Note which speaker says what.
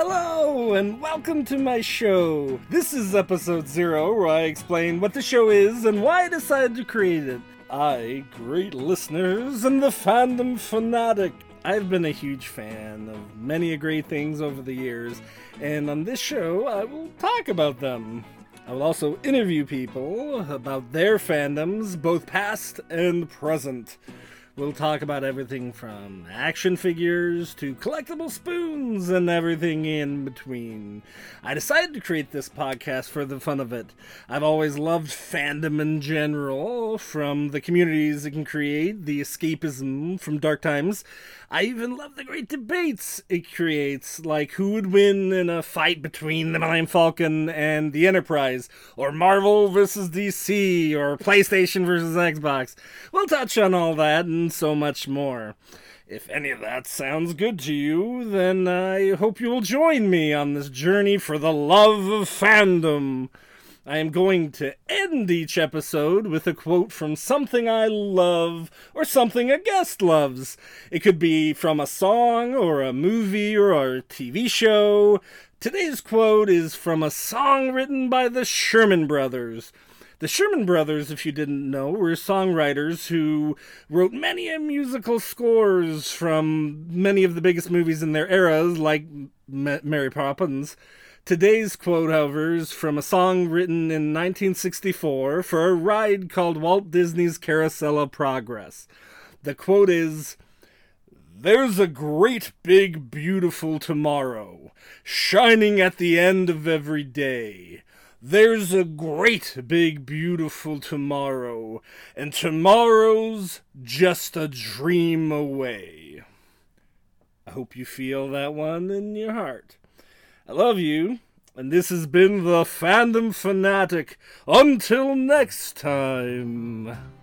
Speaker 1: Hello, and welcome to my show. This is episode zero, where I explain what the show is and why I decided to create it. I, great listeners, and the fandom fanatic. I've been a huge fan of many great things over the years, and on this show, I will talk about them. I will also interview people about their fandoms, both past and present. We'll talk about everything from action figures to collectible spoons and everything in between. I decided to create this podcast for the fun of it. I've always loved fandom in general, from the communities it can create, the escapism from dark times. I even love the great debates it creates, like who would win in a fight between the Millennium Falcon and the Enterprise, or Marvel versus DC, or PlayStation versus Xbox. We'll touch on all that and so much more. If any of that sounds good to you, then I hope you will join me on this journey for the love of fandom. I am going to end each episode with a quote from something I love or something a guest loves. It could be from a song or a movie or a TV show. Today's quote is from a song written by the Sherman Brothers. The Sherman Brothers, if you didn't know, were songwriters who wrote many musical scores from many of the biggest movies in their eras, like Mary Poppins. Today's quote, however, is from a song written in 1964 for a ride called Walt Disney's Carousel of Progress. The quote is There's a great big beautiful tomorrow, shining at the end of every day. There's a great big beautiful tomorrow, and tomorrow's just a dream away. I hope you feel that one in your heart. I love you, and this has been the Fandom Fanatic. Until next time.